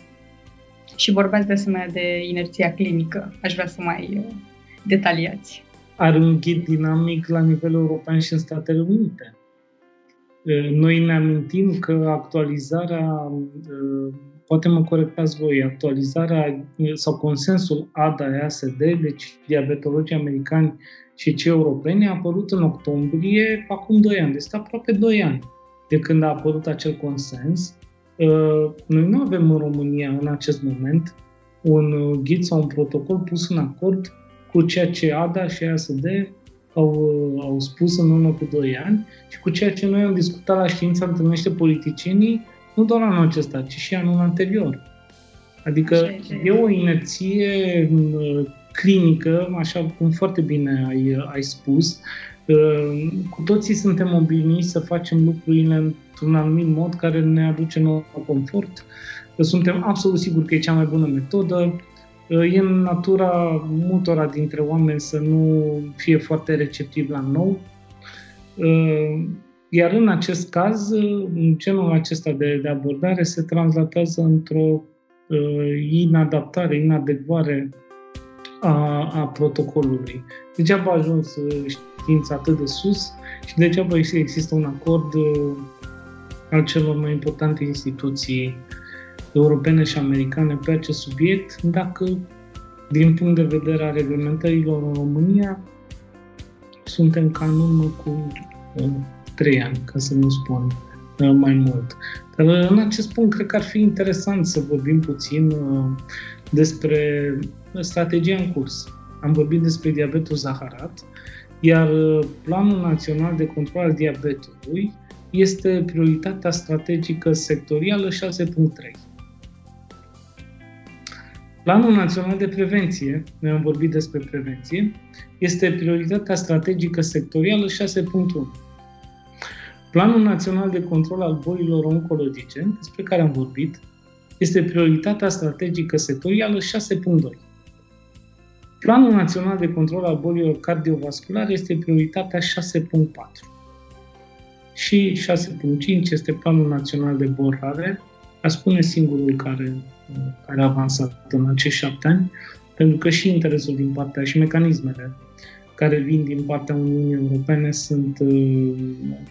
Și vorbeați de asemenea de inerția clinică. Aș vrea să mai uh, detaliați. Are un ghid dinamic la nivel european și în Statele Unite. Noi ne amintim că actualizarea, poate mă corectați voi, actualizarea sau consensul ADA-ASD, deci diabetologii americani și cei europeni, a apărut în octombrie acum 2 ani, deci aproape 2 ani de când a apărut acel consens. Uh, noi nu avem în România în acest moment un ghid sau un protocol pus în acord cu ceea ce ADA și ASD au, uh, au spus în urmă cu 2 ani și cu ceea ce noi am discutat la știința întâlnește politicienii nu doar anul acesta, ci și anul anterior. Adică e o inerție uh, clinică, așa cum foarte bine ai, ai spus, cu toții suntem obișnuiți să facem lucrurile într-un anumit mod care ne aduce nou confort. Suntem absolut siguri că e cea mai bună metodă. E în natura multora dintre oameni să nu fie foarte receptiv la nou. Iar în acest caz, genul acesta de, de abordare se translatează într-o inadaptare, inadecvare a, a protocolului. Degeaba a ajuns știința atât de sus și degeaba există un acord uh, al celor mai importante instituții europene și americane pe acest subiect, dacă din punct de vedere a reglementărilor în România suntem ca în urmă cu uh, trei ani, ca să nu spun uh, mai mult. Dar în acest punct cred că ar fi interesant să vorbim puțin despre strategia în curs. Am vorbit despre diabetul zaharat, iar uh, Planul Național de Control al Diabetului este prioritatea strategică sectorială 6.3. Planul Național de Prevenție, noi am vorbit despre prevenție, este prioritatea strategică sectorială 6.1. Planul Național de Control al Bolilor Oncologice, despre care am vorbit, este prioritatea strategică sectorială 6.2. Planul Național de Control al Bolilor Cardiovasculare este prioritatea 6.4. Și 6.5 este Planul Național de Boli Rare, a spune singurul care, care a avansat în acești șapte ani, pentru că și interesul din partea și mecanismele care vin din partea Uniunii Europene sunt, uh,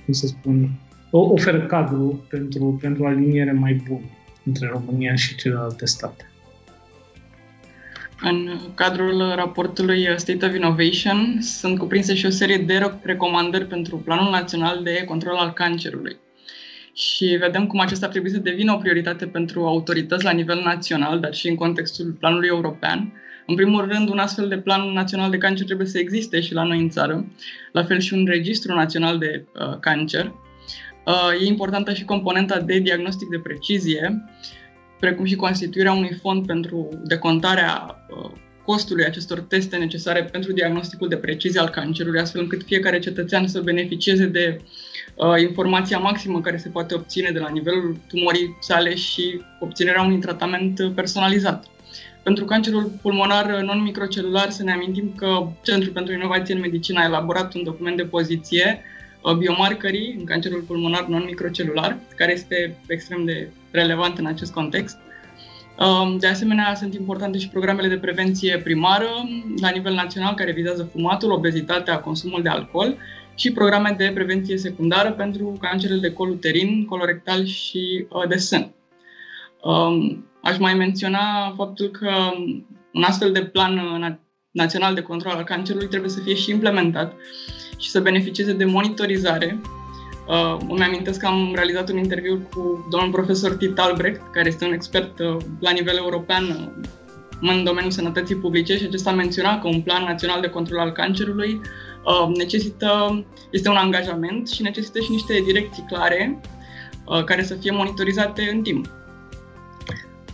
cum să spun, oferă cadru pentru, pentru aliniere mai bună între România și celelalte state. În cadrul raportului State of Innovation sunt cuprinse și o serie de recomandări pentru Planul Național de Control al Cancerului. Și vedem cum acesta ar trebui să devină o prioritate pentru autorități la nivel național, dar și în contextul planului european. În primul rând, un astfel de plan național de cancer trebuie să existe și la noi în țară, la fel și un registru național de uh, cancer. Uh, e importantă și componenta de diagnostic de precizie, precum și constituirea unui fond pentru decontarea uh, costului acestor teste necesare pentru diagnosticul de precizie al cancerului, astfel încât fiecare cetățean să beneficieze de uh, informația maximă care se poate obține de la nivelul tumorii sale și obținerea unui tratament personalizat. Pentru cancerul pulmonar non-microcelular să ne amintim că Centrul pentru Inovație în Medicină a elaborat un document de poziție uh, biomarcării în cancerul pulmonar non-microcelular, care este extrem de relevant în acest context. Um, de asemenea, sunt importante și programele de prevenție primară la nivel național care vizează fumatul, obezitatea, consumul de alcool și programe de prevenție secundară pentru cancerele de col uterin, colorectal și uh, de sân. Um, aș mai menționa faptul că un astfel de plan uh, național de control al cancerului trebuie să fie și implementat și să beneficieze de monitorizare Uh, îmi amintesc că am realizat un interviu cu domnul profesor Tit Albrecht, care este un expert uh, la nivel european uh, în domeniul sănătății publice și acesta menționa că un plan național de control al cancerului uh, necesită, este un angajament și necesită și niște direcții clare uh, care să fie monitorizate în timp.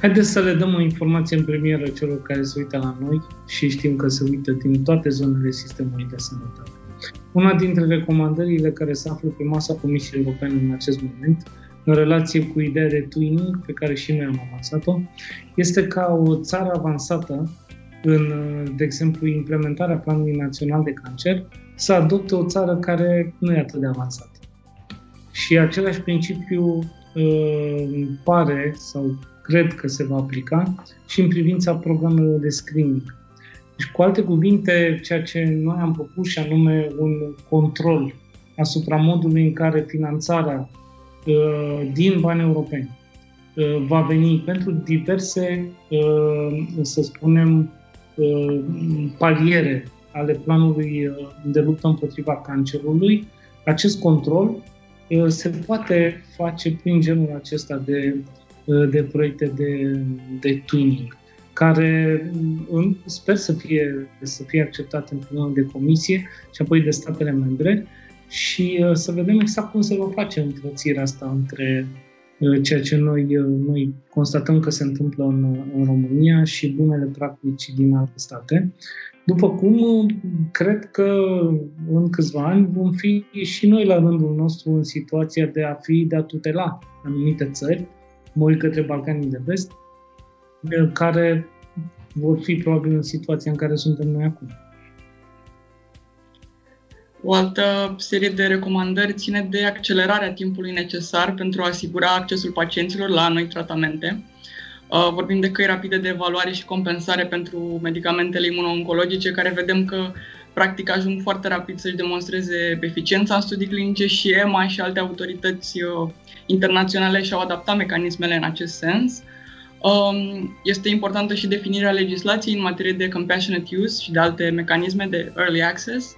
Haideți să le dăm o informație în premieră celor care se uită la noi și știm că se uită din toate zonele sistemului de sănătate. Una dintre recomandările care se află pe masa Comisiei Europene în acest moment, în relație cu ideea de twinning, pe care și noi am avansat-o, este ca o țară avansată în, de exemplu, implementarea Planului Național de Cancer, să adopte o țară care nu e atât de avansată. Și același principiu uh, pare sau cred că se va aplica și în privința programelor de screening deci, cu alte cuvinte, ceea ce noi am propus și anume un control asupra modului în care finanțarea uh, din bani europeni uh, va veni pentru diverse, uh, să spunem, paliere ale planului de luptă împotriva cancerului, acest control se poate face prin genul acesta de, de proiecte de, de tuning care mm, sper să fie, să fie acceptate în primul de comisie și apoi de statele membre și uh, să vedem exact cum se va face întrățirea asta între uh, ceea ce noi, uh, noi constatăm că se întâmplă în, în România și bunele practici din alte state. După cum cred că în câțiva ani vom fi și noi la rândul nostru în situația de a fi, de a tutela anumite țări, mă uit către Balcanii de Vest, care vor fi probabil în situația în care suntem noi acum. O altă serie de recomandări ține de accelerarea timpului necesar pentru a asigura accesul pacienților la noi tratamente. Uh, vorbim de căi rapide de evaluare și compensare pentru medicamentele imunooncologice, care vedem că practic ajung foarte rapid să-și demonstreze eficiența în studii clinice și EMA și alte autorități uh, internaționale și-au adaptat mecanismele în acest sens. Um, este importantă și definirea legislației în materie de compassionate use și de alte mecanisme de early access,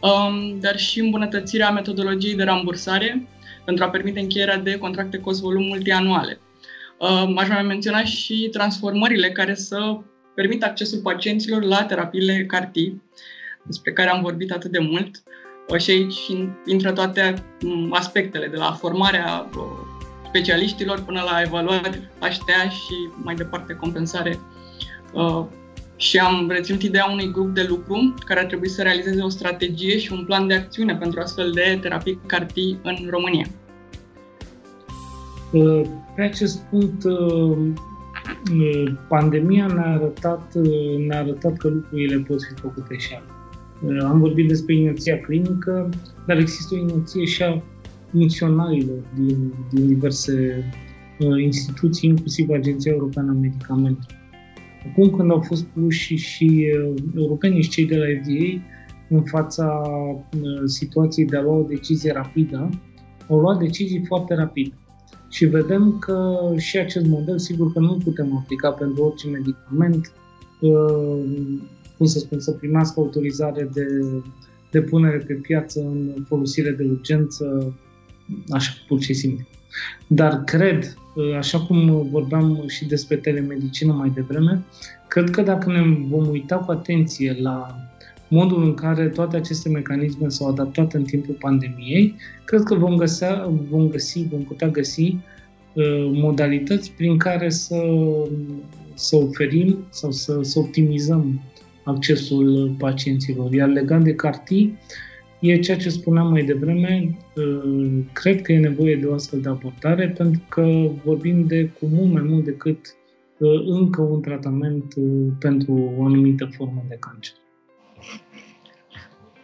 um, dar și îmbunătățirea metodologiei de rambursare pentru a permite încheierea de contracte cost-volum multianuale. Um, aș mai menționa și transformările care să permită accesul pacienților la terapiile CAR-T, despre care am vorbit atât de mult. Uh, și aici intră toate um, aspectele, de la formarea uh, specialiștilor până la evaluări HTA și mai departe compensare și am reținut ideea unui grup de lucru care ar trebui să realizeze o strategie și un plan de acțiune pentru astfel de terapii CAR-T în România. Pe acest punct, pandemia ne-a arătat, ne-a arătat că lucrurile pot fi făcute și altfel. Am vorbit despre inerția clinică, dar există o inerție și a funcționarilor din, din diverse uh, instituții, inclusiv Agenția Europeană a Medicamentului. Acum când au fost puși și uh, europenii și cei de la FDA în fața uh, situației de a lua o decizie rapidă, au luat decizii foarte rapide. Și vedem că și acest model, sigur că nu putem aplica pentru orice medicament, cum să spun, să primească autorizare de, de punere pe piață în folosire de urgență așa pur și simplu. Dar cred, uh, așa cum vorbeam și despre telemedicină mai devreme, cred că dacă ne vom uita cu atenție la modul în care toate aceste mecanisme s-au adaptat în timpul pandemiei, cred că vom, găsea, vom găsi, vom putea găsi uh, modalități prin care să, să oferim sau să, să optimizăm accesul pacienților. Iar legat de cartii, e ceea ce spuneam mai devreme, uh, cred că e nevoie de o astfel de abordare pentru că vorbim de cu mult mai mult decât uh, încă un tratament uh, pentru o anumită formă de cancer.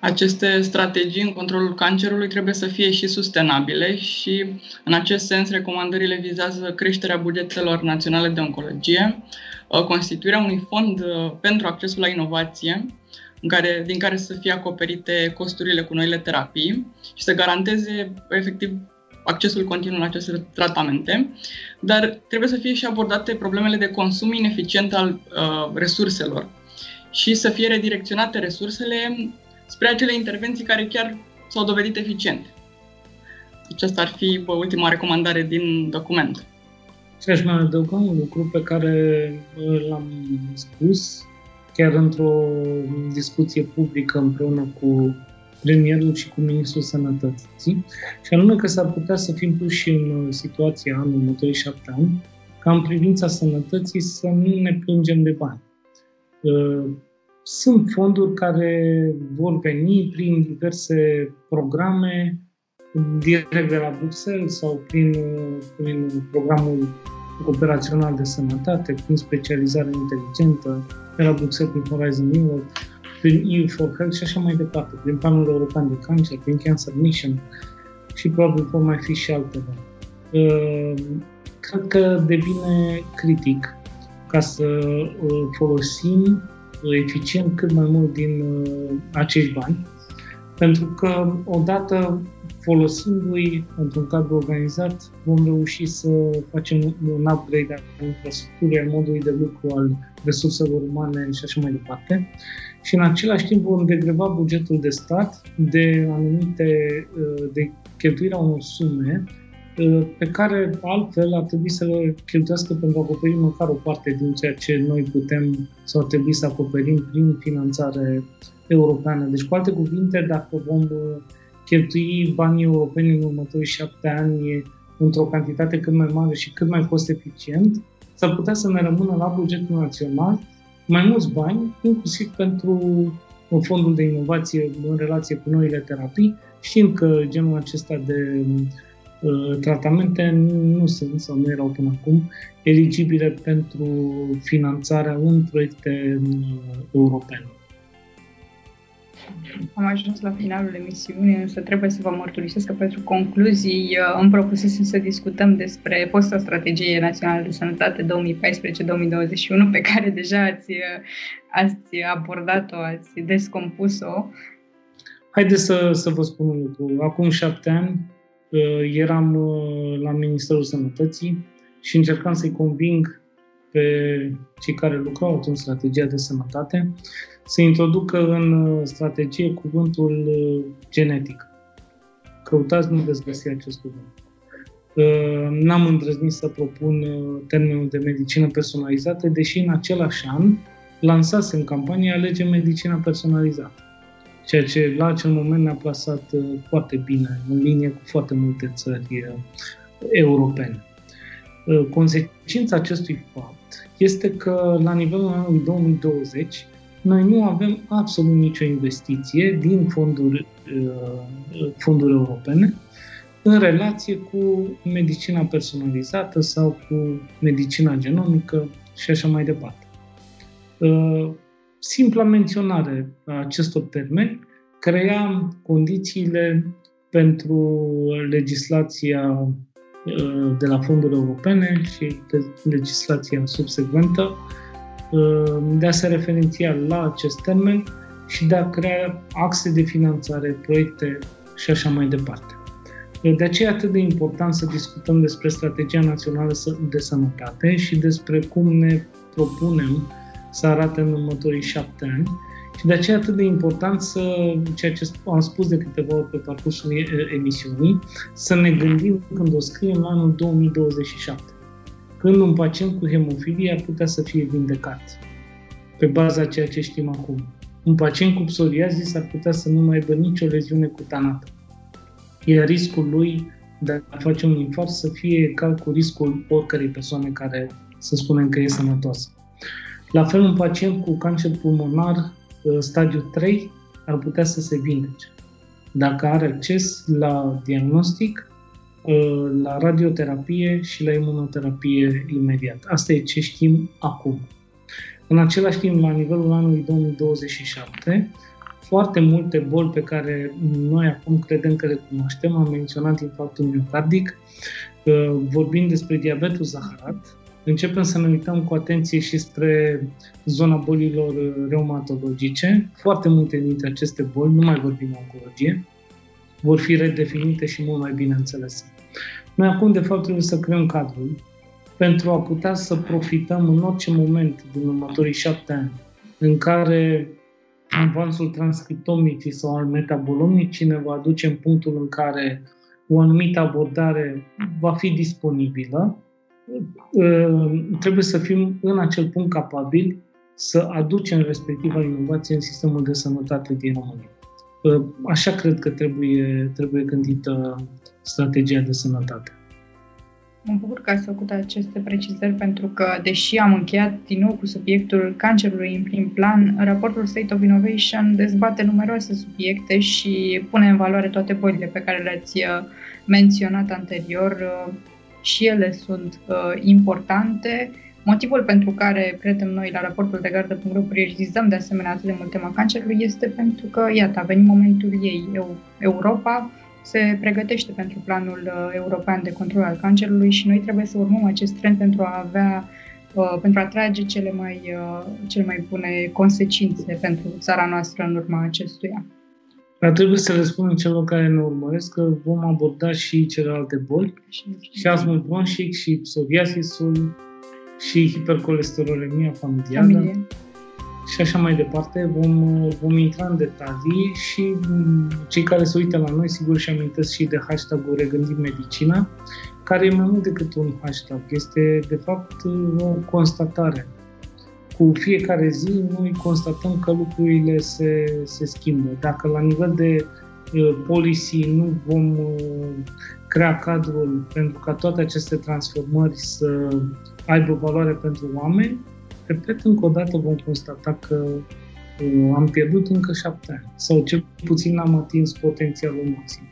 Aceste strategii în controlul cancerului trebuie să fie și sustenabile și, în acest sens, recomandările vizează creșterea bugetelor naționale de oncologie, constituirea unui fond pentru accesul la inovație, în care, din care să fie acoperite costurile cu noile terapii și să garanteze efectiv accesul continuu la aceste tratamente, dar trebuie să fie și abordate problemele de consum ineficient al uh, resurselor și să fie redirecționate resursele spre acele intervenții care chiar s-au dovedit eficiente. Aceasta ar fi bă, ultima recomandare din document. Și aș mai adăuga un lucru pe care l-am spus chiar într-o discuție publică împreună cu premierul și cu ministrul sănătății, și anume că s-ar putea să fim puși în situația anul următorii șapte ani, ca în privința sănătății să nu ne plângem de bani. Uh, sunt fonduri care vor veni prin diverse programe direct de la Bruxelles sau prin, prin programul operațional de sănătate, prin specializare inteligentă, de la Bruxelles prin Horizon Europe, prin EU for Health și așa mai departe, prin Planul European de Cancer, prin Cancer Mission și probabil vor mai fi și altele. Uh, cred că devine critic ca să uh, folosim uh, eficient cât mai mult din acești bani, pentru că odată folosindu-i într-un cadru organizat, vom reuși să facem un upgrade al infrastructurii, al modului de lucru, al resurselor umane și așa mai departe. Și în același timp vom degreva bugetul de stat de anumite, uh, de cheltuirea unor sume uh, pe care altfel ar trebui să le cheltuiască pentru a acoperi măcar o parte din ceea ce noi putem sau ar trebui să acoperim prin finanțare europeană. Deci, cu alte cuvinte, dacă vom uh, cheltui banii europeni în următorii șapte ani într-o cantitate cât mai mare și cât mai cost eficient, s-ar putea să ne rămână la bugetul național mai mulți bani, inclusiv pentru fondul de inovație în relație cu noile terapii, știind că genul acesta de uh, tratamente nu sunt sau nu erau până acum eligibile pentru finanțarea în proiecte uh, europene. Am ajuns la finalul emisiunii, însă trebuie să vă mărturisesc că pentru concluzii uh, îmi propusesem să discutăm despre fosta strategie națională de sănătate 2014-2021 pe care deja ați, uh, ați abordat-o, ați descompus-o. Haideți să, să vă spun un lucru. Acum șapte ani uh, eram la Ministerul Sănătății și încercam să-i conving pe cei care lucrau în strategia de sănătate să introducă în uh, strategie cuvântul uh, genetic. Căutați, nu veți găsi acest cuvânt. Uh, n-am îndrăznit să propun termenul de medicină personalizată, deși în același an lansasem campania Alege Medicina Personalizată, ceea ce la acel moment ne-a plasat foarte bine, în linie cu foarte multe țări europene. Consecința acestui fapt este că la nivelul anului 2020 noi nu avem absolut nicio investiție din fonduri, fonduri europene în relație cu medicina personalizată sau cu medicina genomică și așa mai departe. Uh, simpla menționare a acestor termeni crea condițiile pentru legislația uh, de la fonduri europene și legislația subsecventă uh, de a se referenția la acest termen și de a crea axe de finanțare, proiecte și așa mai departe. De aceea e atât de important să discutăm despre strategia națională de sănătate și despre cum ne propunem să arate în următorii șapte ani. Și de aceea e atât de important să, ceea ce am spus de câteva ori pe parcursul emisiunii, să ne gândim când o scriem la anul 2027. Când un pacient cu hemofilie ar putea să fie vindecat pe baza ceea ce știm acum. Un pacient cu psoriazis ar putea să nu mai aibă nicio leziune cutanată iar riscul lui de a face un infarct să fie egal cu riscul oricărei persoane care să spunem că e sănătoasă. La fel, un pacient cu cancer pulmonar uh, stadiu 3 ar putea să se vindece dacă are acces la diagnostic, uh, la radioterapie și la imunoterapie imediat. Asta e ce știm acum. În același timp, la nivelul anului 2027, foarte multe boli pe care noi acum credem că le cunoaștem. Am menționat infarctul miocardic, vorbim despre diabetul zaharat, începem să ne uităm cu atenție și spre zona bolilor reumatologice. Foarte multe dintre aceste boli, nu mai vorbim oncologie, vor fi redefinite și mult mai bine înțelese. Noi acum, de fapt, trebuie să creăm cadrul pentru a putea să profităm în orice moment din următorii șapte ani în care avansul transcriptomicii sau al metabolomicii ne va aduce în punctul în care o anumită abordare va fi disponibilă, uh, trebuie să fim în acel punct capabili să aducem respectiva inovație în sistemul de sănătate din România. Uh, așa cred că trebuie, trebuie gândită strategia de sănătate. Mă bucur că ați făcut aceste precizări pentru că, deși am încheiat din nou cu subiectul cancerului în prim plan, raportul State of Innovation dezbate numeroase subiecte și pune în valoare toate bolile pe care le-ați uh, menționat anterior. Uh, și ele sunt uh, importante. Motivul pentru care credem noi la raportul de gardă.ro prioritizăm de asemenea atât de mult tema cancerului este pentru că, iată, a venit momentul ei. Europa se pregătește pentru planul uh, european de control al cancerului și noi trebuie să urmăm acest trend pentru a avea uh, pentru a trage cele mai, uh, cele mai bune consecințe pentru țara noastră în urma acestuia. Dar trebuie să le spunem celor care ne urmăresc că vom aborda și celelalte boli, și, și asmul bronșic, și psoriasisul, și hipercolesterolemia familială. Familie și așa mai departe. Vom, vom intra în detalii și mm, cei care se uită la noi sigur și amintesc și de hashtagul Regândim Medicina, care e mai mult decât un hashtag, este de fapt o constatare. Cu fiecare zi noi constatăm că lucrurile se, se schimbă. Dacă la nivel de uh, policy nu vom uh, crea cadrul pentru ca toate aceste transformări să aibă valoare pentru oameni, repet, încă o dată vom constata că uh, am pierdut încă șapte ani sau cel puțin n-am atins potențialul maxim.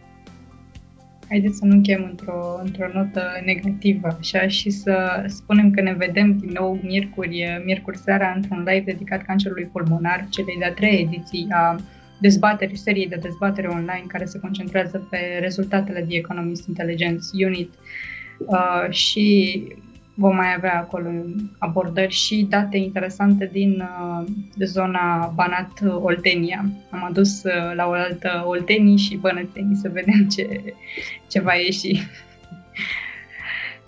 Haideți să nu încheiem într-o, într-o notă negativă așa? Și să spunem că ne vedem din nou miercuri, miercuri seara într-un live dedicat cancerului pulmonar, celei de-a treia ediții a dezbateri, serii de dezbatere online care se concentrează pe rezultatele The Economist Intelligence Unit. Uh, și vom mai avea acolo abordări și date interesante din uh, zona Banat-Oltenia. Am adus uh, la o altă Oltenii și Bănățenii să vedem ce, ce va ieși. [laughs]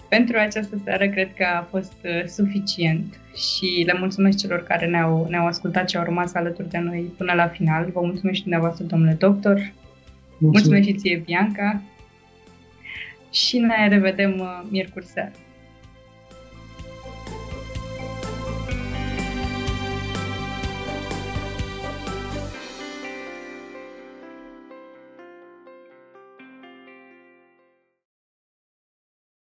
Pentru această seară cred că a fost uh, suficient și le mulțumesc celor care ne-au, ne-au ascultat și au rămas alături de noi până la final. Vă mulțumesc și dumneavoastră, domnule doctor. Mulțumesc, mulțumesc și ție, Bianca. Și ne revedem uh, miercuri seara.